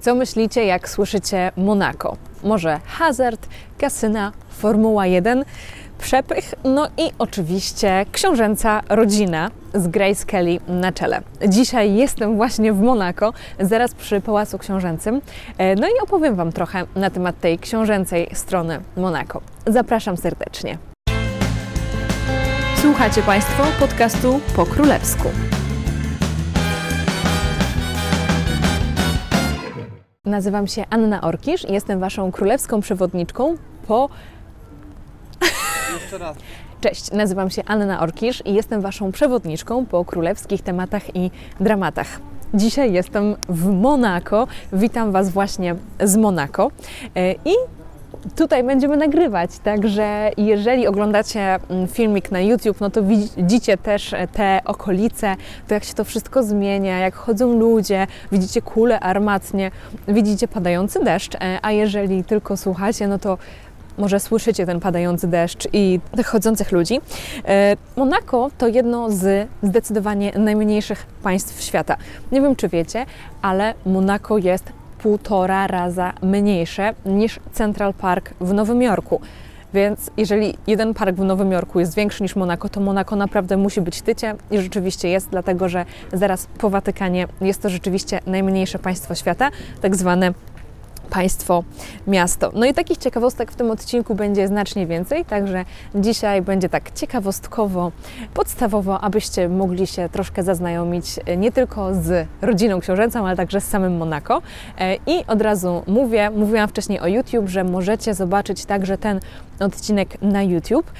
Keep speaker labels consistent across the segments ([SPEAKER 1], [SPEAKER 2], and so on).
[SPEAKER 1] Co myślicie, jak słyszycie Monako? Może hazard, kasyna, Formuła 1, przepych, no i oczywiście książęca rodzina z Grace Kelly na czele. Dzisiaj jestem właśnie w Monako, zaraz przy Pałacu Książęcym, e, no i opowiem Wam trochę na temat tej książęcej strony Monako. Zapraszam serdecznie. Słuchacie Państwo podcastu po królewsku. Nazywam się Anna Orkisz i jestem Waszą królewską przewodniczką po...
[SPEAKER 2] Jeszcze raz.
[SPEAKER 1] Cześć, nazywam się Anna Orkisz i jestem Waszą przewodniczką po królewskich tematach i dramatach. Dzisiaj jestem w Monako. Witam Was właśnie z Monako. E, I tutaj będziemy nagrywać, także jeżeli oglądacie mm, filmik na YouTube, no to widzicie też e, te okolice, to jak się to wszystko zmienia, jak chodzą ludzie, widzicie kule armatnie, widzicie padający deszcz, e, a jeżeli tylko słuchacie, no to może słyszycie ten padający deszcz i tych chodzących ludzi. E, Monako to jedno z zdecydowanie najmniejszych państw świata. Nie wiem, czy wiecie, ale Monako jest półtora raza mniejsze niż Central Park w Nowym Jorku. Więc jeżeli jeden park w Nowym Jorku jest większy niż Monako, to Monako naprawdę musi być tycie i rzeczywiście jest, dlatego że zaraz po Watykanie jest to rzeczywiście najmniejsze państwo świata, tak zwane państwo, miasto. No i takich ciekawostek w tym odcinku będzie znacznie więcej, także dzisiaj będzie tak ciekawostkowo, podstawowo, abyście mogli się troszkę zaznajomić e, nie tylko z rodziną książęcą, ale także z samym Monako. E, I od razu mówię, mówiłam wcześniej o YouTube, że możecie zobaczyć także ten odcinek na YouTube.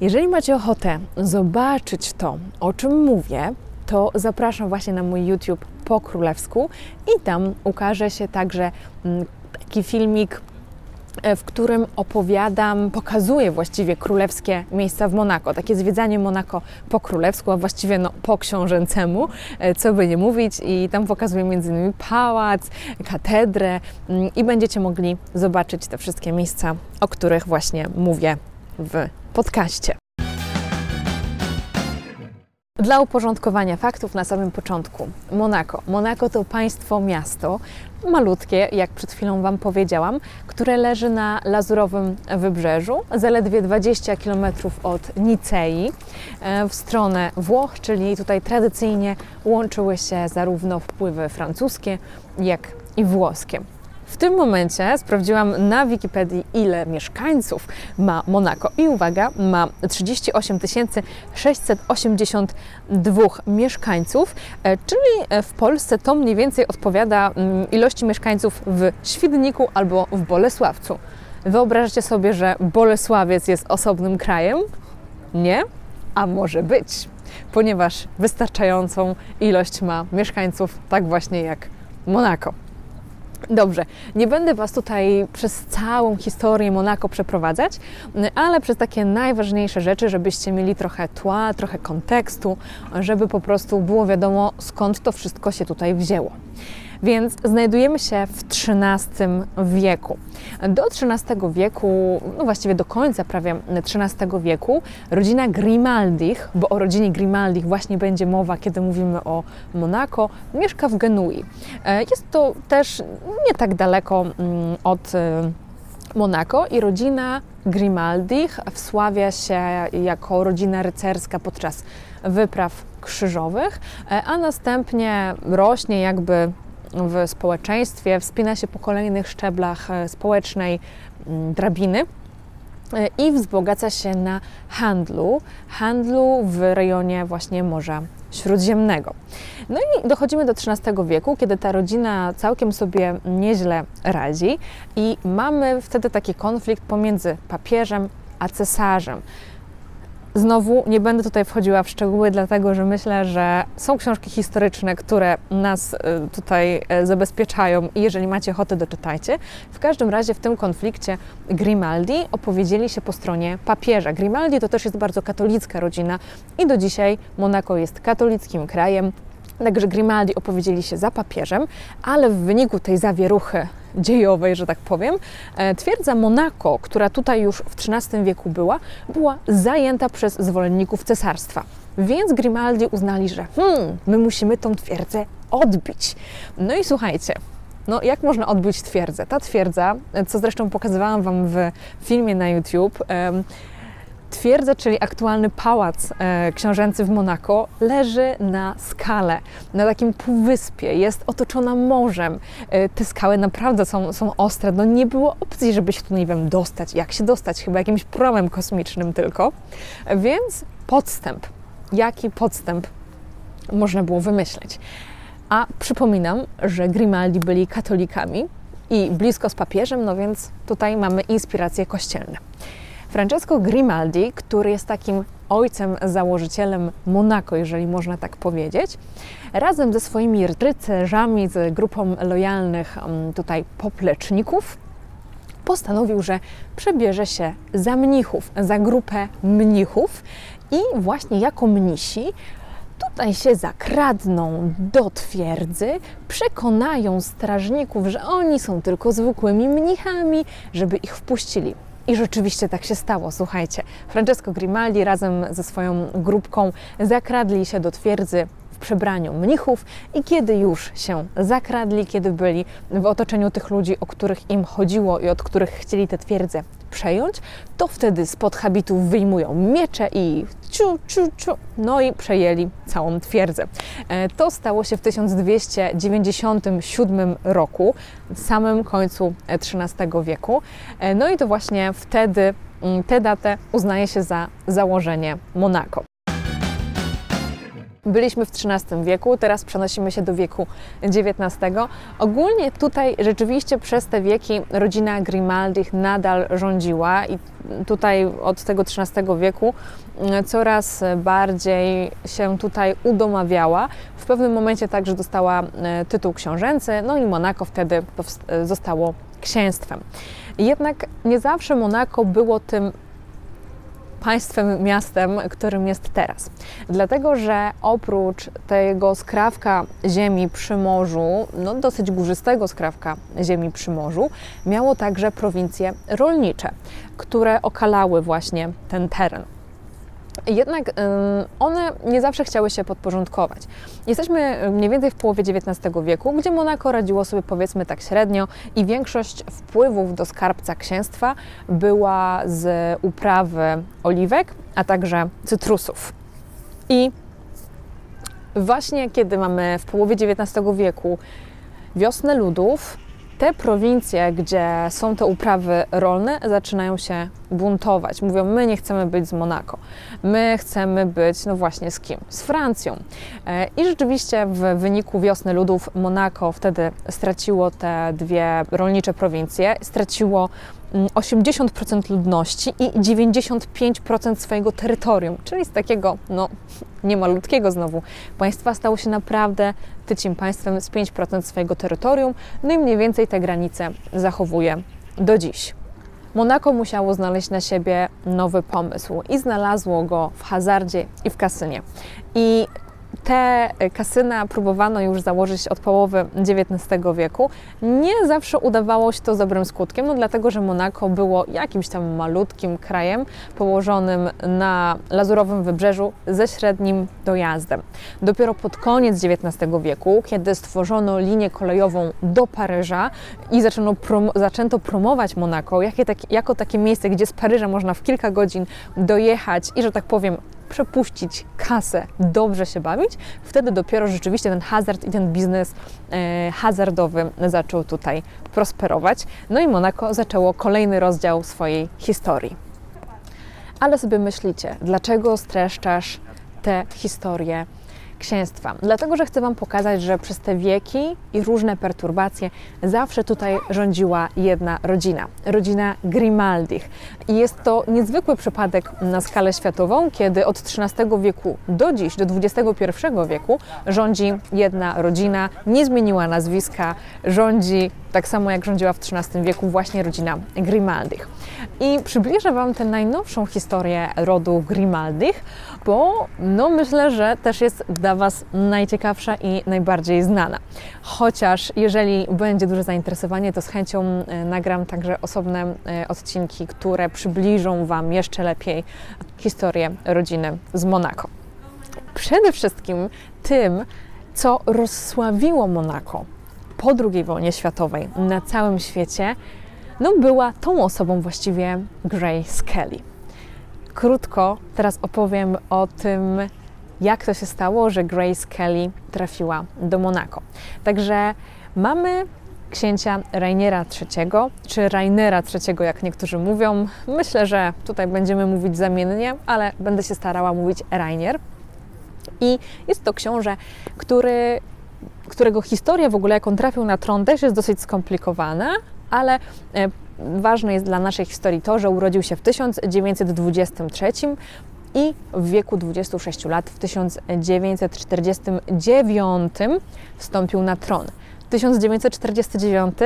[SPEAKER 1] Jeżeli macie ochotę zobaczyć to, o czym mówię, to zapraszam właśnie na mój YouTube po królewsku i tam ukaże się także mm, taki filmik, e, w którym opowiadam, pokazuję właściwie królewskie miejsca w Monako, takie zwiedzanie Monako po królewsku, a właściwie no, po książęcemu, e, co by nie mówić i tam pokazuję m.in. pałac, katedrę mm, i będziecie mogli zobaczyć te wszystkie miejsca, o których właśnie mówię w podcaście. Dla uporządkowania faktów na samym początku. Monako. Monako to państwo miasto, malutkie, jak przed chwilą Wam powiedziałam, które leży na lazurowym wybrzeżu, zaledwie 20 km od Nicei, e, w stronę Włoch, czyli tutaj tradycyjnie łączyły się zarówno wpływy francuskie, jak i włoskie. W tym momencie sprawdziłam na Wikipedii, ile mieszkańców ma Monako. I uwaga, ma 38 682 mieszkańców, e, czyli w Polsce to mniej więcej odpowiada mm, ilości mieszkańców w Świdniku albo w Bolesławcu. Wyobraźcie sobie, że Bolesławiec jest osobnym krajem? Nie? A może być, ponieważ wystarczającą ilość ma mieszkańców, tak właśnie jak Monako. Dobrze, nie będę Was tutaj przez całą historię Monako przeprowadzać, ale przez takie najważniejsze rzeczy, żebyście mieli trochę tła, trochę kontekstu, żeby po prostu było wiadomo, skąd to wszystko się tutaj wzięło. Więc znajdujemy się w XIII wieku. Do XIII wieku, no właściwie do końca prawie XIII wieku, rodzina Grimaldich, bo o rodzinie Grimaldich właśnie będzie mowa, kiedy mówimy o Monako, mieszka w Genui. E, jest to też nie tak daleko mm, od e, Monako i rodzina Grimaldich wsławia się jako rodzina rycerska podczas wypraw krzyżowych, e, a następnie rośnie jakby w społeczeństwie, wspina się po kolejnych szczeblach e, społecznej mm, drabiny e, i wzbogaca się na handlu, handlu w rejonie właśnie Morza Śródziemnego. No i dochodzimy do XIII wieku, kiedy ta rodzina całkiem sobie nieźle radzi i mamy wtedy taki konflikt pomiędzy papieżem a cesarzem. Znowu nie będę tutaj wchodziła w szczegóły, dlatego że myślę, że są książki historyczne, które nas y, tutaj e, zabezpieczają i jeżeli macie ochotę, doczytajcie. W każdym razie w tym konflikcie Grimaldi opowiedzieli się po stronie papieża. Grimaldi to też jest bardzo katolicka rodzina i do dzisiaj Monako jest katolickim krajem. Także Grimaldi opowiedzieli się za papieżem, ale w wyniku tej zawieruchy dziejowej, że tak powiem, e, twierdza Monako, która tutaj już w XIII wieku była, była zajęta przez zwolenników cesarstwa. Więc Grimaldi uznali, że hmm, my musimy tą twierdzę odbić. No i słuchajcie, No, jak można odbić twierdzę? Ta twierdza, co zresztą pokazywałam Wam w filmie na YouTube, Twierdza, czyli aktualny pałac e, książęcy w Monako, leży na skale, na takim półwyspie, jest otoczona morzem. E, te skały naprawdę są, są ostre, no nie było opcji, żeby się tu, nie wiem, dostać. Jak się dostać? Chyba jakimś promem kosmicznym tylko. Więc podstęp. Jaki podstęp można było wymyślić? A przypominam, że Grimaldi byli katolikami i blisko z papieżem, no więc tutaj mamy inspiracje kościelne. Francesco Grimaldi, który jest takim ojcem założycielem Monako, jeżeli można tak powiedzieć, razem ze swoimi rycerzami, z grupą lojalnych mm, tutaj popleczników, postanowił, że przebierze się za mnichów, za grupę mnichów i właśnie jako mnisi tutaj się zakradną do twierdzy, przekonają strażników, że oni są tylko zwykłymi mnichami, żeby ich wpuścili. I rzeczywiście tak się stało. Słuchajcie, Francesco Grimaldi razem ze swoją grupką zakradli się do twierdzy w przebraniu mnichów i kiedy już się zakradli, kiedy byli w otoczeniu tych ludzi, o których im chodziło i od których chcieli tę twierdzę przejąć, to wtedy spod habitów wyjmują miecze i ciu, ciu, ciu, no i przejęli całą twierdzę. E, to stało się w 1297 roku, w samym końcu XIII wieku. E, no i to właśnie wtedy mm, tę datę uznaje się za założenie Monako. Byliśmy w XIII wieku, teraz przenosimy się do wieku XIX. Ogólnie tutaj rzeczywiście przez te wieki rodzina Grimaldi nadal rządziła i tutaj od tego XIII wieku mm, coraz bardziej się tutaj udomawiała. W pewnym momencie także dostała e, tytuł książęcy, no i Monako wtedy zostało księstwem. Jednak nie zawsze Monako było tym państwem, miastem, którym jest teraz. Dlatego, że oprócz tego skrawka ziemi przy morzu, no dosyć górzystego skrawka ziemi przy morzu, miało także prowincje rolnicze, które okalały właśnie ten teren. Jednak one nie zawsze chciały się podporządkować. Jesteśmy mniej więcej w połowie XIX wieku, gdzie Monako radziło sobie powiedzmy tak średnio i większość wpływów do skarbca księstwa była z uprawy oliwek, a także cytrusów. I właśnie kiedy mamy w połowie XIX wieku wiosnę ludów, te prowincje, gdzie są te uprawy rolne, zaczynają się buntować. Mówią, my nie chcemy być z Monako, my chcemy być, no właśnie, z kim? Z Francją. E, I rzeczywiście w wyniku wiosny ludów Monako wtedy straciło te dwie rolnicze prowincje, straciło 80% mm, ludności i 95% swojego terytorium, czyli z takiego, no, niemalutkiego znowu państwa stało się naprawdę tycim państwem z 5% swojego terytorium, no i mniej więcej te granice zachowuje do dziś. Monako musiało znaleźć na siebie nowy pomysł i znalazło go w hazardzie i w kasynie. I te kasyna próbowano już założyć od połowy XIX wieku. Nie zawsze udawało się to z dobrym skutkiem, no dlatego, że Monako było jakimś tam malutkim krajem położonym na lazurowym wybrzeżu ze średnim dojazdem. Dopiero pod koniec XIX wieku, kiedy stworzono linię kolejową do Paryża i zaczęto, prom zaczęto promować Monako jako, jako takie miejsce, gdzie z Paryża można w kilka godzin dojechać i, że tak powiem, przepuścić kasę, dobrze się bawić, wtedy dopiero rzeczywiście ten hazard i ten biznes e, hazardowy zaczął tutaj prosperować. No i Monako zaczęło kolejny rozdział swojej historii. Ale sobie myślicie, dlaczego streszczasz te historie księstwa. Dlatego, że chcę Wam pokazać, że przez te wieki i różne perturbacje zawsze tutaj rządziła jedna rodzina rodzina Grimaldich. I jest to niezwykły przypadek na skalę światową, kiedy od XIII wieku do dziś, do XXI wieku, rządzi jedna rodzina, nie zmieniła nazwiska, rządzi tak samo jak rządziła w XIII wieku właśnie rodzina Grimaldich. I przybliżę Wam tę najnowszą historię rodu Grimaldich, bo no myślę, że też jest dla Was najciekawsza i najbardziej znana. Chociaż jeżeli będzie duże zainteresowanie, to z chęcią e, nagram także osobne e, odcinki, które przybliżą Wam jeszcze lepiej historię rodziny z Monako. Przede wszystkim tym, co rozsławiło Monako po II wojnie światowej na całym świecie, no była tą osobą właściwie Grace Kelly. Krótko teraz opowiem o tym, jak to się stało, że Grace Kelly trafiła do Monako. Także mamy księcia Rainiera III, czy Rainera III, jak niektórzy mówią. Myślę, że tutaj będziemy mówić zamiennie, ale będę się starała mówić Rainier. I jest to książę, który, którego historia w ogóle, jak on trafił na tron, też jest dosyć skomplikowana, ale e, ważne jest dla naszej historii to, że urodził się w 1923 i w wieku 26 lat w 1949 wstąpił na tron. 1949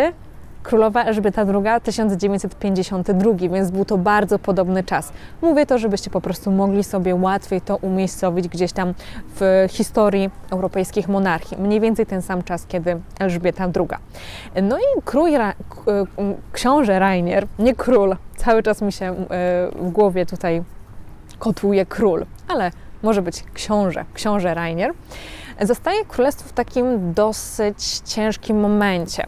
[SPEAKER 1] Królowa Elżbieta II 1952, więc był to bardzo podobny czas. Mówię to, żebyście po prostu mogli sobie łatwiej to umiejscowić gdzieś tam w historii europejskich monarchii. Mniej więcej ten sam czas, kiedy Elżbieta II. No i król, książę Rainier, nie król, cały czas mi się e, w głowie tutaj kotłuje król, ale może być książę, książę Rainier, zostaje królestwo w takim dosyć ciężkim momencie.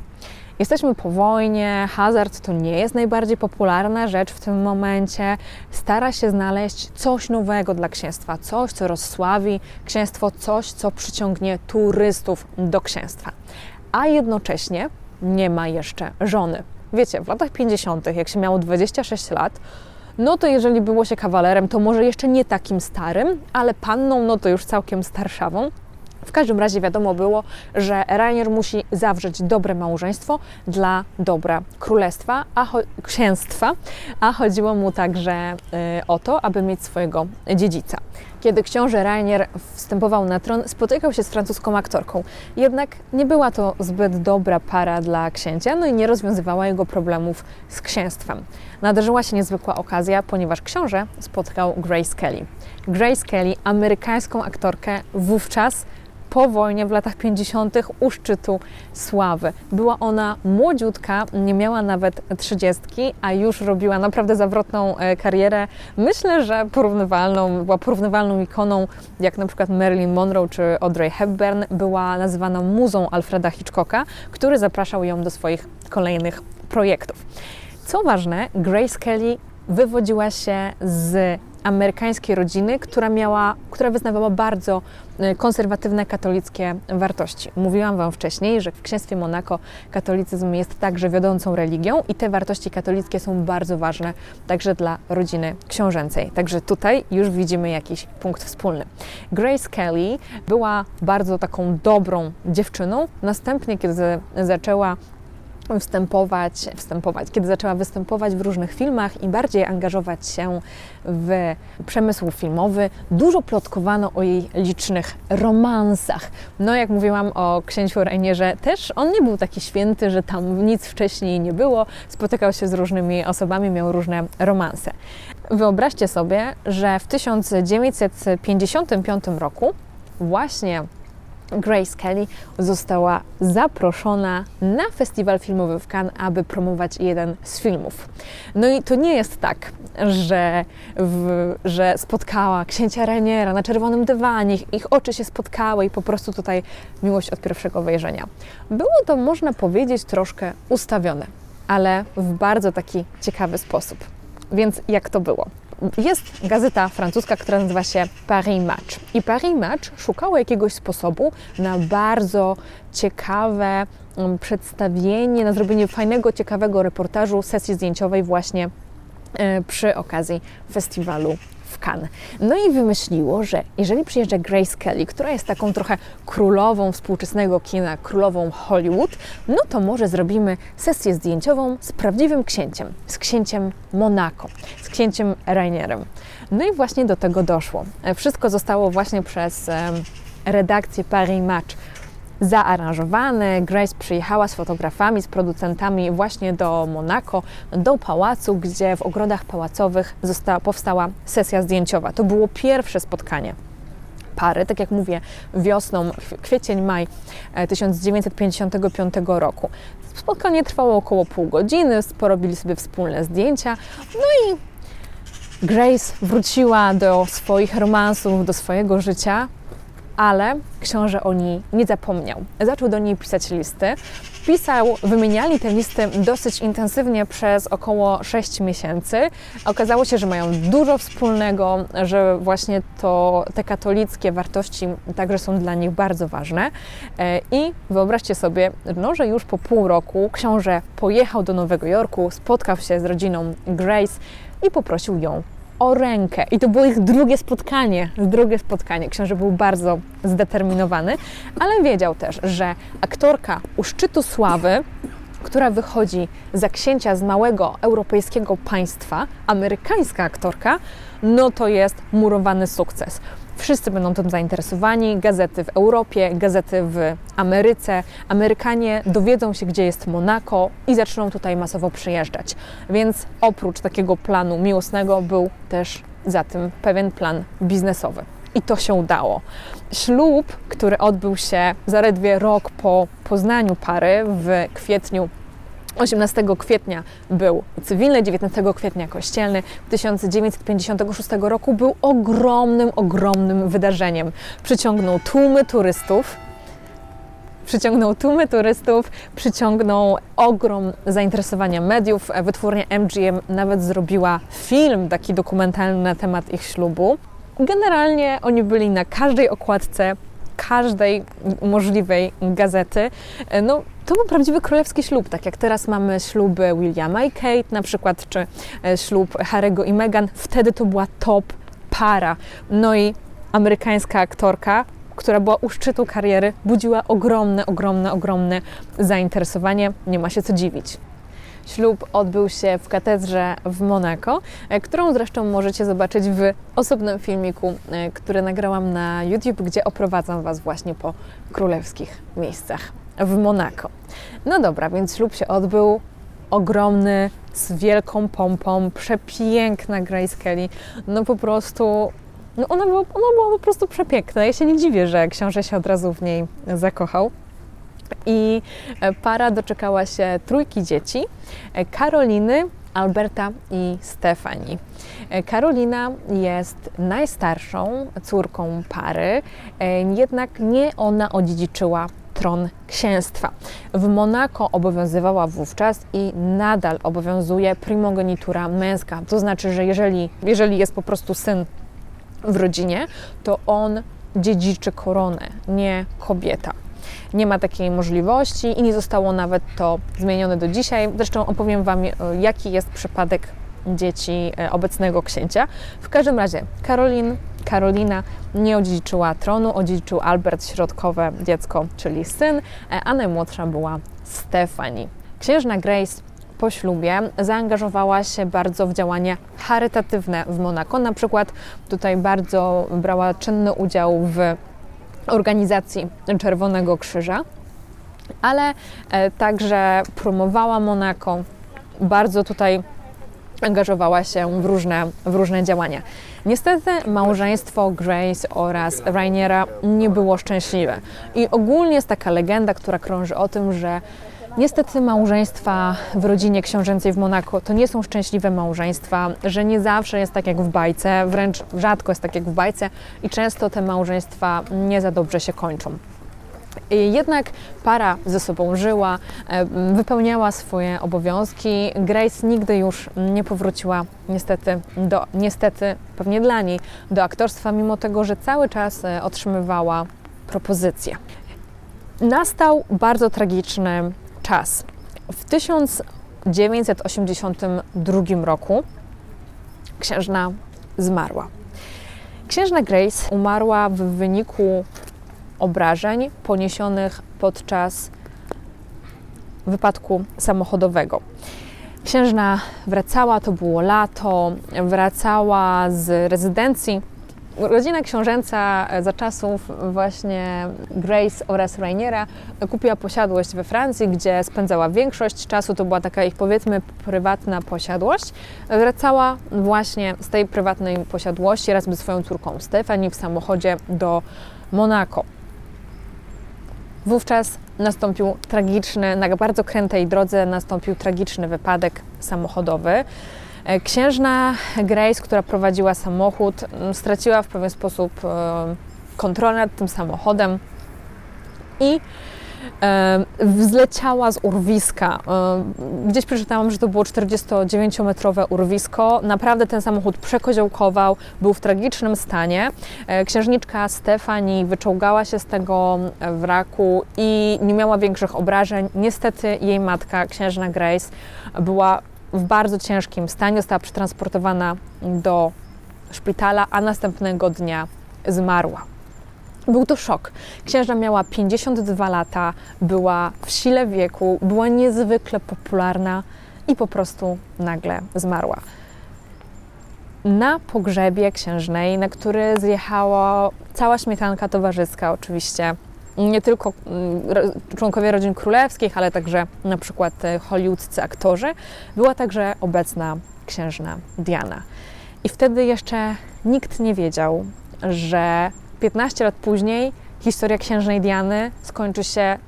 [SPEAKER 1] Jesteśmy po wojnie, hazard to nie jest najbardziej popularna rzecz w tym momencie. Stara się znaleźć coś nowego dla księstwa, coś, co rozsławi księstwo, coś, co przyciągnie turystów do księstwa. A jednocześnie nie ma jeszcze żony. Wiecie, w latach 50., jak się miało 26 lat, no to jeżeli było się kawalerem, to może jeszcze nie takim starym, ale panną, no to już całkiem starszawą. W każdym razie wiadomo było, że Rainier musi zawrzeć dobre małżeństwo dla dobra królestwa, a księstwa, a chodziło mu także y, o to, aby mieć swojego dziedzica. Kiedy książę Rainier wstępował na tron, spotykał się z francuską aktorką. Jednak nie była to zbyt dobra para dla księcia, no i nie rozwiązywała jego problemów z księstwem. Nadarzyła się niezwykła okazja, ponieważ książę spotkał Grace Kelly. Grace Kelly, amerykańską aktorkę wówczas po wojnie w latach 50. u szczytu sławy. Była ona młodziutka, nie miała nawet trzydziestki, a już robiła naprawdę zawrotną e, karierę. Myślę, że porównywalną, była porównywalną ikoną jak na przykład Marilyn Monroe czy Audrey Hepburn. Była nazywana muzą Alfreda Hitchcocka, który zapraszał ją do swoich kolejnych projektów. Co ważne, Grace Kelly wywodziła się z amerykańskiej rodziny, która miała, która wyznawała bardzo y, konserwatywne katolickie wartości. Mówiłam Wam wcześniej, że w księstwie Monako katolicyzm jest także wiodącą religią i te wartości katolickie są bardzo ważne także dla rodziny książęcej. Także tutaj już widzimy jakiś punkt wspólny. Grace Kelly była bardzo taką dobrą dziewczyną. Następnie, kiedy zaczęła występować, występować, kiedy zaczęła występować w różnych filmach i bardziej angażować się w przemysł filmowy, dużo plotkowano o jej licznych romansach. No, jak mówiłam o księciu Rainierze, też on nie był taki święty, że tam nic wcześniej nie było, spotykał się z różnymi osobami, miał różne romanse. Wyobraźcie sobie, że w 1955 roku właśnie Grace Kelly została zaproszona na festiwal filmowy w Cannes, aby promować jeden z filmów. No i to nie jest tak, że, w, że spotkała księcia Rainiera na czerwonym dywanie, ich oczy się spotkały i po prostu tutaj miłość od pierwszego wejrzenia. Było to, można powiedzieć, troszkę ustawione, ale w bardzo taki ciekawy sposób. Więc jak to było? Jest gazeta francuska, która nazywa się Paris Match. I Paris Match szukało jakiegoś sposobu na bardzo ciekawe mm, przedstawienie, na zrobienie fajnego, ciekawego reportażu sesji zdjęciowej właśnie e, przy okazji festiwalu Cannes. No i wymyśliło, że jeżeli przyjeżdża Grace Kelly, która jest taką trochę królową współczesnego kina, królową Hollywood, no to może zrobimy sesję zdjęciową z prawdziwym księciem, z księciem Monaco, z księciem Rainierem. No i właśnie do tego doszło. Wszystko zostało właśnie przez redakcję Paris Match zaaranżowane. Grace przyjechała z fotografami, z producentami właśnie do Monako, do pałacu, gdzie w ogrodach pałacowych została, powstała sesja zdjęciowa. To było pierwsze spotkanie pary, tak jak mówię, wiosną, kwiecień, maj 1955 e, roku. Spotkanie trwało około pół godziny, porobili sobie wspólne zdjęcia, no i Grace wróciła do swoich romansów, do swojego życia ale książę o niej nie zapomniał. Zaczął do niej pisać listy Pisał, wymieniali te listy dosyć intensywnie przez około 6 miesięcy. Okazało się, że mają dużo wspólnego, że właśnie to te katolickie wartości także są dla nich bardzo ważne. E, I wyobraźcie sobie, no, że już po pół roku książę pojechał do Nowego Jorku, spotkał się z rodziną Grace i poprosił ją o rękę. I to było ich drugie spotkanie, drugie spotkanie. Książę był bardzo zdeterminowany, ale wiedział też, że aktorka u szczytu sławy, która wychodzi za księcia z małego europejskiego państwa, amerykańska aktorka, no to jest murowany sukces. Wszyscy będą tym zainteresowani. Gazety w Europie, gazety w Ameryce. Amerykanie dowiedzą się, gdzie jest Monako i zaczną tutaj masowo przyjeżdżać. Więc oprócz takiego planu miłosnego był też za tym pewien plan biznesowy. I to się udało. Ślub, który odbył się zaledwie rok po poznaniu pary w kwietniu 18 kwietnia był cywilny, 19 kwietnia kościelny. 1956 roku był ogromnym, ogromnym wydarzeniem. Przyciągnął tłumy turystów. Przyciągnął tłumy turystów, przyciągnął ogrom zainteresowania mediów. Wytwórnia MGM nawet zrobiła film taki dokumentalny na temat ich ślubu. Generalnie oni byli na każdej okładce każdej możliwej gazety. No, to był prawdziwy królewski ślub, tak jak teraz mamy śluby Williama i Kate na przykład, czy e, ślub Harry'ego i Meghan. Wtedy to była top para. No i amerykańska aktorka, która była u szczytu kariery, budziła ogromne, ogromne, ogromne zainteresowanie. Nie ma się co dziwić. Ślub odbył się w katedrze w Monako, e, którą zresztą możecie zobaczyć w osobnym filmiku, e, który nagrałam na YouTube, gdzie oprowadzam Was właśnie po królewskich miejscach w Monako. No dobra, więc ślub się odbył ogromny, z wielką pompą, przepiękna Grace Kelly. No po prostu, no ona, była, ona była po prostu przepiękna. Ja się nie dziwię, że książę się od razu w niej zakochał. I e, para doczekała się trójki dzieci: e, Karoliny, Alberta i Stefani. E, Karolina jest najstarszą córką pary, jednak nie ona odziedziczyła tron księstwa. W Monako obowiązywała wówczas i nadal obowiązuje primogenitura męska. To znaczy, że jeżeli, jeżeli jest po prostu syn w rodzinie, to on dziedziczy koronę, nie kobieta. Nie ma takiej możliwości i nie zostało nawet to zmienione do dzisiaj. Zresztą opowiem Wam, jaki jest przypadek dzieci e, obecnego księcia. W każdym razie, Karolin Karolina nie odziedziczyła tronu, odziedziczył Albert, środkowe dziecko, czyli syn, e, a najmłodsza była Stefani. Księżna Grace po ślubie zaangażowała się bardzo w działania charytatywne w Monako. Na przykład tutaj bardzo brała czynny udział w organizacji Czerwonego Krzyża, ale e, także promowała Monako. Bardzo tutaj angażowała się w różne, w różne działania. Niestety małżeństwo Grace oraz Rainiera nie było szczęśliwe. I ogólnie jest taka legenda, która krąży o tym, że Niestety małżeństwa w rodzinie książęcej w Monako to nie są szczęśliwe małżeństwa, że nie zawsze jest tak jak w bajce, wręcz rzadko jest tak jak w bajce i często te małżeństwa nie za dobrze się kończą. Jednak para ze sobą żyła, wypełniała swoje obowiązki. Grace nigdy już nie powróciła niestety, do, niestety pewnie dla niej, do aktorstwa, mimo tego, że cały czas e, otrzymywała propozycje. Nastał bardzo tragiczny czas. W 1982 roku księżna zmarła. Księżna Grace umarła w wyniku obrażeń poniesionych podczas wypadku samochodowego. Księżna wracała, to było lato, wracała z rezydencji. Rodzina książęca za czasów właśnie Grace oraz Rainiera kupiła posiadłość we Francji, gdzie spędzała większość czasu. To była taka ich powiedzmy prywatna posiadłość. Wracała właśnie z tej prywatnej posiadłości razem ze swoją córką Stefani w samochodzie do Monako. Wówczas nastąpił tragiczny, na bardzo krętej drodze nastąpił tragiczny wypadek samochodowy. E, księżna Grace, która prowadziła samochód, straciła w pewien sposób e, kontrolę nad tym samochodem i Wzleciała z urwiska. Gdzieś przeczytałam, że to było 49-metrowe urwisko. Naprawdę ten samochód przekoziołkował, był w tragicznym stanie. E, księżniczka Stefani wyczołgała się z tego wraku i nie miała większych obrażeń. Niestety jej matka, księżna Grace, była w bardzo ciężkim stanie. Została przetransportowana do szpitala, a następnego dnia zmarła. Był to szok. Księżna miała 52 lata, była w sile wieku, była niezwykle popularna i po prostu nagle zmarła. Na pogrzebie księżnej, na który zjechała cała śmietanka towarzyska, oczywiście, nie tylko mm, członkowie rodzin królewskich, ale także na przykład e, hollywoodzcy aktorzy, była także obecna księżna Diana. I wtedy jeszcze nikt nie wiedział, że 15 lat później historia księżnej Diany skończy się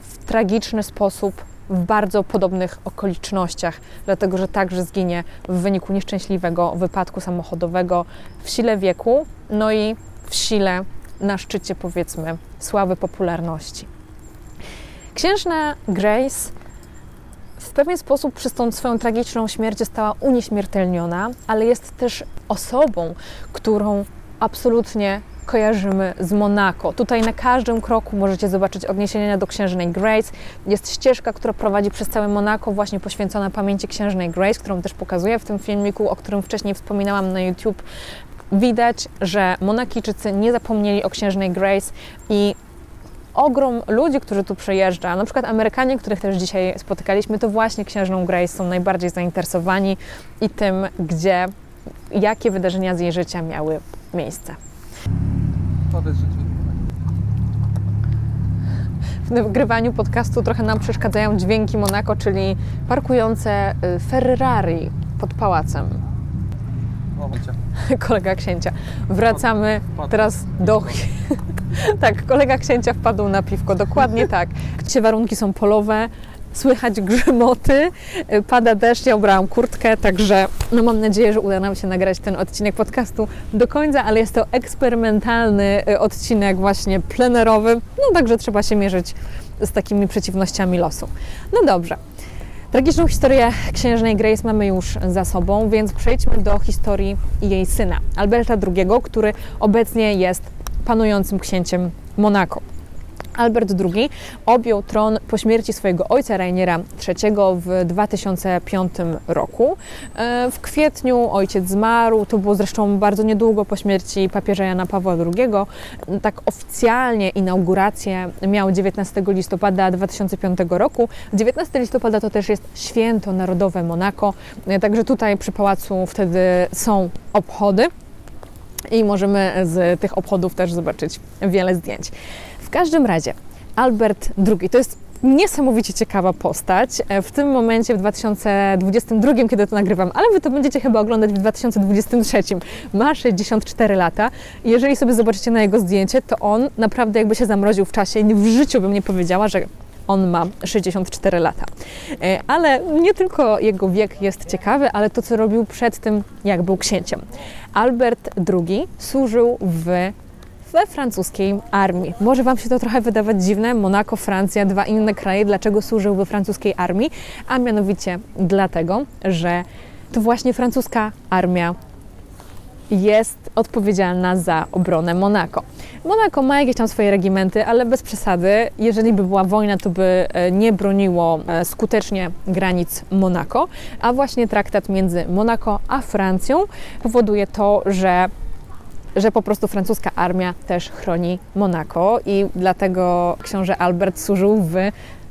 [SPEAKER 1] w tragiczny sposób w bardzo podobnych okolicznościach, dlatego że także zginie w wyniku nieszczęśliwego wypadku samochodowego w sile wieku, no i w sile na szczycie powiedzmy sławy popularności. Księżna Grace w pewien sposób przez tą swoją tragiczną śmierć została unieśmiertelniona, ale jest też osobą, którą absolutnie kojarzymy z Monako. Tutaj na każdym kroku możecie zobaczyć odniesienia do księżnej Grace. Jest ścieżka, która prowadzi przez całe Monako, właśnie poświęcona pamięci księżnej Grace, którą też pokazuję w tym filmiku, o którym wcześniej wspominałam na YouTube. Widać, że Monakijczycy nie zapomnieli o księżnej Grace i ogrom ludzi, którzy tu przyjeżdża, na przykład Amerykanie, których też dzisiaj spotykaliśmy, to właśnie księżną Grace są najbardziej zainteresowani i tym, gdzie, jakie wydarzenia z jej życia miały miejsce. W nagrywaniu podcastu trochę nam przeszkadzają dźwięki Monako, czyli parkujące y, Ferrari pod pałacem. Kolega księcia. Wracamy teraz do. tak, kolega księcia wpadł na piwko, dokładnie tak. Gdzie warunki są polowe, słychać grzymoty, pada deszcz, ja ubrałam kurtkę, także no mam nadzieję, że uda nam się nagrać ten odcinek podcastu do końca, ale jest to eksperymentalny y, odcinek właśnie plenerowy, no także trzeba się mierzyć z takimi przeciwnościami losu. No dobrze. Tragiczną historię księżnej Grace mamy już za sobą, więc przejdźmy do historii jej syna, Alberta II, który obecnie jest panującym księciem Monako. Albert II objął tron po śmierci swojego ojca Rainiera III w 2005 roku. E, w kwietniu ojciec zmarł, to było zresztą bardzo niedługo po śmierci papieża Jana Pawła II. Tak oficjalnie inaugurację miał 19 listopada 2005 roku. 19 listopada to też jest święto narodowe Monako, e, także tutaj przy pałacu wtedy są obchody i możemy z tych obchodów też zobaczyć wiele zdjęć. W każdym razie Albert II to jest niesamowicie ciekawa postać. E, w tym momencie, w 2022, kiedy to nagrywam, ale Wy to będziecie chyba oglądać w 2023, ma 64 lata. Jeżeli sobie zobaczycie na jego zdjęcie, to on naprawdę jakby się zamroził w czasie. W życiu bym nie powiedziała, że on ma 64 lata. E, ale nie tylko jego wiek jest ciekawy, ale to, co robił przed tym, jak był księciem. Albert II służył w we francuskiej armii. Może Wam się to trochę wydawać dziwne, Monako, Francja, dwa inne kraje, dlaczego służył we francuskiej armii? A mianowicie dlatego, że to właśnie francuska armia jest odpowiedzialna za obronę Monako. Monako ma jakieś tam swoje regimenty, ale bez przesady. Jeżeli by była wojna, to by e, nie broniło e, skutecznie granic Monako, a właśnie traktat między Monako a Francją powoduje to, że że po prostu francuska armia też chroni Monako i dlatego książę Albert służył w,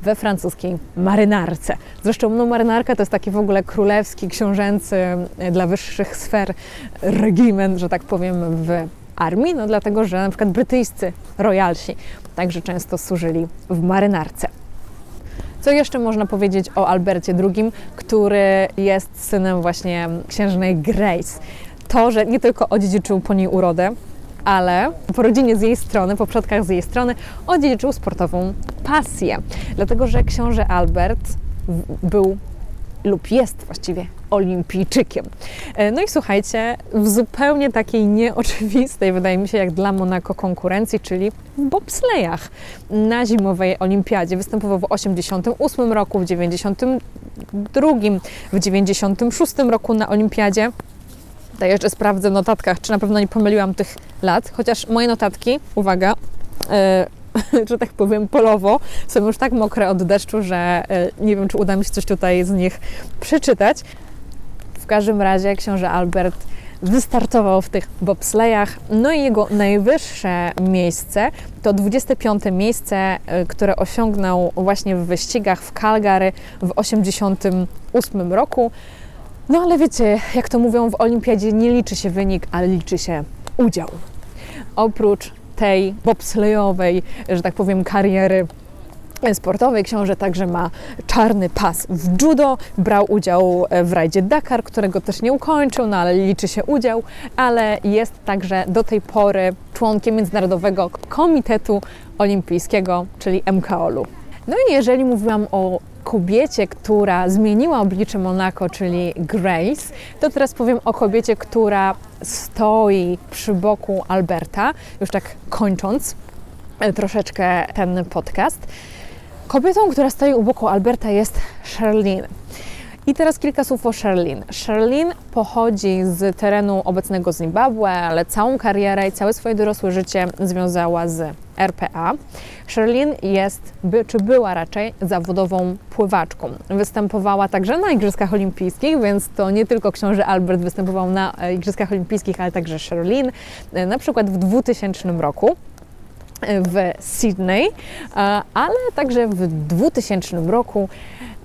[SPEAKER 1] we francuskiej marynarce. Zresztą no, marynarka to jest taki w ogóle królewski, książęcy e, dla wyższych sfer regiment, że tak powiem, w armii, no dlatego, że na przykład brytyjscy royalsi także często służyli w marynarce. Co jeszcze można powiedzieć o Albercie II, który jest synem właśnie księżnej Grace? To, że nie tylko odziedziczył po niej urodę, ale po rodzinie z jej strony, po przodkach z jej strony, odziedziczył sportową pasję. Dlatego, że książę Albert był lub jest właściwie olimpijczykiem. E, no i słuchajcie, w zupełnie takiej nieoczywistej, wydaje mi się, jak dla Monako konkurencji, czyli w bobslejach na zimowej olimpiadzie. Występował w 88 roku, w 92, w 96 roku na olimpiadzie. Tutaj jeszcze sprawdzę w notatkach, czy na pewno nie pomyliłam tych lat, chociaż moje notatki, uwaga, yy, że tak powiem, polowo, są już tak mokre od deszczu, że yy, nie wiem, czy uda mi się coś tutaj z nich przeczytać. W każdym razie książę Albert wystartował w tych bobslejach, no i jego najwyższe miejsce to 25 miejsce, y, które osiągnął właśnie w wyścigach w Calgary w 88 roku. No ale wiecie, jak to mówią w olimpiadzie, nie liczy się wynik, ale liczy się udział. Oprócz tej bobslejowej, że tak powiem, kariery sportowej. Książę także ma czarny pas w judo, brał udział w rajdzie Dakar, którego też nie ukończył, no ale liczy się udział, ale jest także do tej pory członkiem Międzynarodowego Komitetu Olimpijskiego, czyli MKOL-u. No i jeżeli mówiłam o kobiecie, która zmieniła oblicze Monako, czyli Grace, to teraz powiem o kobiecie, która stoi przy boku Alberta, już tak kończąc e, troszeczkę ten podcast. Kobietą, która stoi u boku Alberta jest Charlene. I teraz kilka słów o Charlene. Charlene pochodzi z terenu obecnego Zimbabwe, ale całą karierę i całe swoje dorosłe życie związała z RPA. Charlene jest, by, czy była raczej, zawodową pływaczką. Występowała także na Igrzyskach Olimpijskich, więc to nie tylko książę Albert występował na e, Igrzyskach Olimpijskich, ale także Charlene, e, na przykład w 2000 roku e, w Sydney, ale także w 2000 roku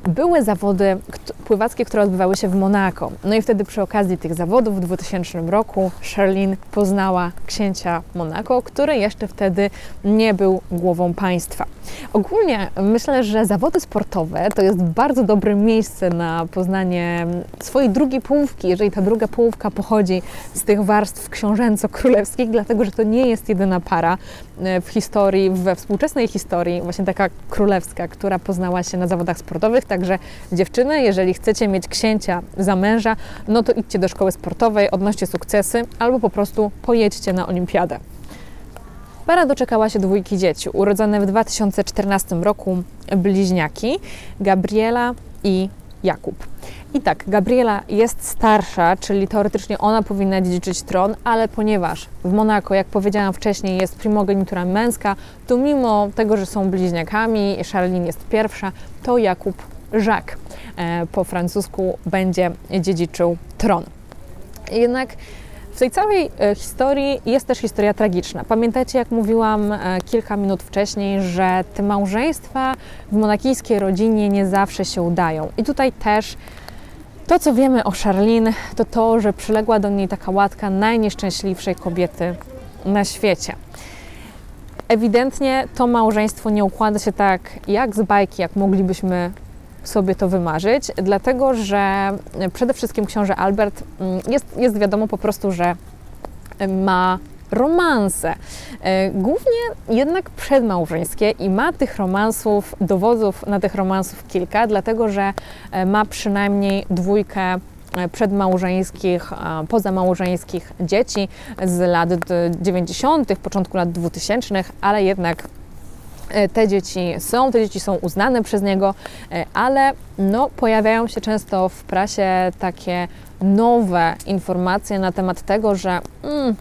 [SPEAKER 1] były zawody pływackie, które odbywały się w Monako. No i wtedy przy okazji tych zawodów w 2000 roku Charlene poznała księcia Monako, który jeszcze wtedy nie był głową państwa. Ogólnie myślę, że zawody sportowe to jest bardzo dobre miejsce na poznanie swojej drugiej połówki, jeżeli ta druga połówka pochodzi z tych warstw książęco-królewskich, dlatego że to nie jest jedyna para e, w historii, we współczesnej historii, właśnie taka królewska, która poznała się na zawodach sportowych. Także dziewczyny, jeżeli chcecie mieć księcia za męża, no to idźcie do szkoły sportowej, odnoście sukcesy albo po prostu pojedźcie na olimpiadę. Para doczekała się dwójki dzieci, urodzone w 2014 roku bliźniaki, Gabriela i Jakub. I tak, Gabriela jest starsza, czyli teoretycznie ona powinna dziedziczyć tron, ale ponieważ w Monako, jak powiedziałam wcześniej, jest primogenitura męska, to mimo tego, że są bliźniakami, Charlene jest pierwsza, to Jakub Jacques e, po francusku będzie dziedziczył tron. Jednak w tej całej e, historii jest też historia tragiczna. Pamiętacie, jak mówiłam e, kilka minut wcześniej, że te małżeństwa w monakijskiej rodzinie nie zawsze się udają. I tutaj też to, co wiemy o Charlene, to to, że przyległa do niej taka łatka najnieszczęśliwszej kobiety na świecie. Ewidentnie to małżeństwo nie układa się tak jak z bajki, jak moglibyśmy sobie to wymarzyć, dlatego że przede wszystkim książę Albert mm, jest, jest wiadomo po prostu, że ma romanse, e, głównie jednak przedmałżeńskie i ma tych romansów, dowodów na tych romansów kilka, dlatego że e, ma przynajmniej dwójkę e, przedmałżeńskich, pozamałżeńskich dzieci z lat 90., początku lat 2000, ale jednak te dzieci są, te dzieci są uznane przez niego, e, ale no, pojawiają się często w prasie takie nowe informacje na temat tego, że mm,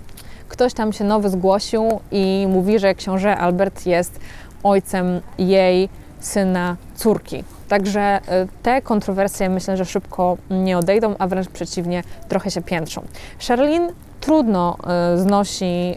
[SPEAKER 1] ktoś tam się nowy zgłosił i mówi, że książę Albert jest ojcem jej syna córki. Także e, te kontrowersje myślę, że szybko nie odejdą, a wręcz przeciwnie, trochę się piętrzą. Charlene trudno znosi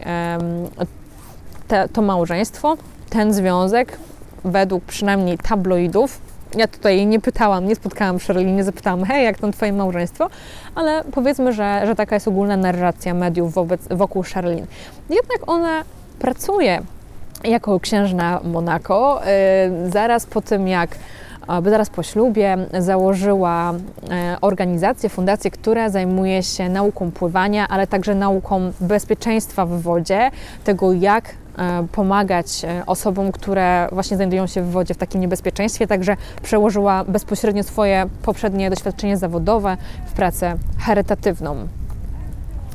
[SPEAKER 1] te, to małżeństwo, ten związek, według przynajmniej tabloidów, ja tutaj nie pytałam, nie spotkałam Shirley, nie zapytałam, hej, jak tam Twoje małżeństwo, ale powiedzmy, że, że taka jest ogólna narracja mediów wobec, wokół Charlene. Jednak ona pracuje jako księżna Monako, yy, zaraz po tym jak zaraz po ślubie założyła e, organizację, fundację, która zajmuje się nauką pływania, ale także nauką bezpieczeństwa w wodzie, tego jak pomagać e, osobom, które właśnie znajdują się w wodzie w takim niebezpieczeństwie, także przełożyła bezpośrednio swoje poprzednie doświadczenie zawodowe w pracę charytatywną.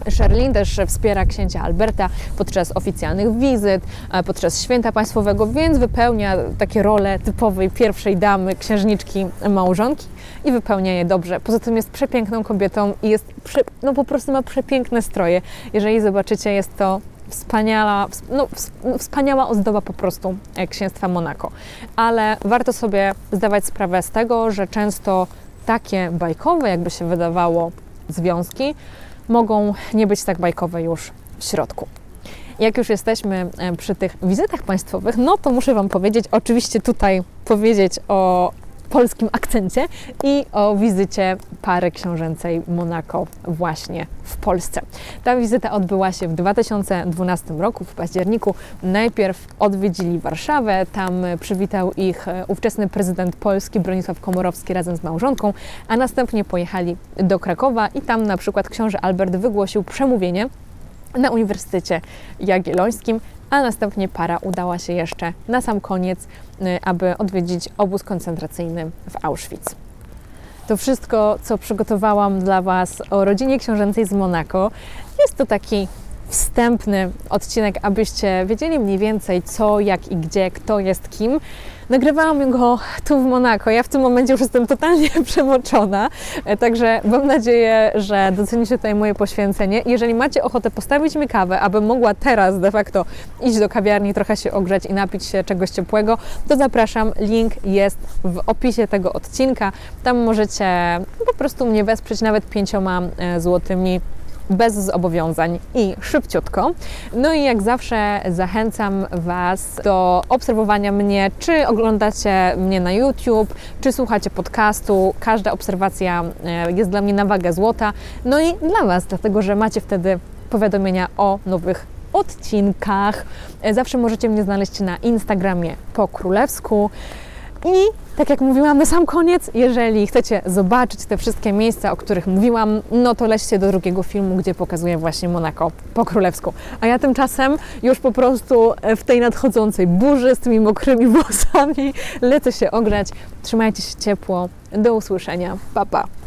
[SPEAKER 1] Sherlin też wspiera księcia Alberta podczas oficjalnych wizyt, podczas święta państwowego, więc wypełnia takie role typowej pierwszej damy, księżniczki, małżonki i wypełnia je dobrze. Poza tym jest przepiękną kobietą i jest, no po prostu ma przepiękne stroje. Jeżeli zobaczycie, jest to wspaniała, no, no, wspaniała ozdoba po prostu księstwa Monako. Ale warto sobie zdawać sprawę z tego, że często takie bajkowe, jakby się wydawało, związki mogą nie być tak bajkowe już w środku. Jak już jesteśmy e, przy tych wizytach państwowych, no to muszę Wam powiedzieć, oczywiście tutaj powiedzieć o polskim akcencie i o wizycie pary książęcej Monako właśnie w Polsce. Ta wizyta odbyła się w 2012 roku, w październiku. Najpierw odwiedzili Warszawę, tam przywitał ich e, ówczesny prezydent Polski Bronisław Komorowski razem z małżonką, a następnie pojechali do Krakowa i tam na przykład książę Albert wygłosił przemówienie na Uniwersytecie Jagiellońskim, a następnie para udała się jeszcze na sam koniec, y, aby odwiedzić obóz koncentracyjny w Auschwitz. To wszystko, co przygotowałam dla Was o rodzinie książęcej z Monako. Jest to taki wstępny odcinek, abyście wiedzieli mniej więcej co, jak i gdzie, kto jest kim. Nagrywałam go tu w Monako. Ja w tym momencie już jestem totalnie przemoczona, e, także mam nadzieję, że docenicie tutaj moje poświęcenie. Jeżeli macie ochotę postawić mi kawę, abym mogła teraz de facto iść do kawiarni, trochę się ogrzać i napić się czegoś ciepłego, to zapraszam. Link jest w opisie tego odcinka. Tam możecie po prostu mnie wesprzeć nawet pięcioma e, złotymi bez zobowiązań i szybciutko. No i jak zawsze zachęcam Was do obserwowania mnie, czy oglądacie mnie na YouTube, czy słuchacie podcastu. Każda obserwacja e, jest dla mnie na wagę złota. No i dla Was, dlatego że macie wtedy powiadomienia o nowych odcinkach. E, zawsze możecie mnie znaleźć na Instagramie po królewsku. I tak jak mówiłam na sam koniec, jeżeli chcecie zobaczyć te wszystkie miejsca, o których mówiłam, no to lećcie do drugiego filmu, gdzie pokazuję właśnie Monako po królewsku. A ja tymczasem już po prostu w tej nadchodzącej burzy z tymi mokrymi włosami lecę się ograć. Trzymajcie się ciepło. Do usłyszenia. Pa, pa.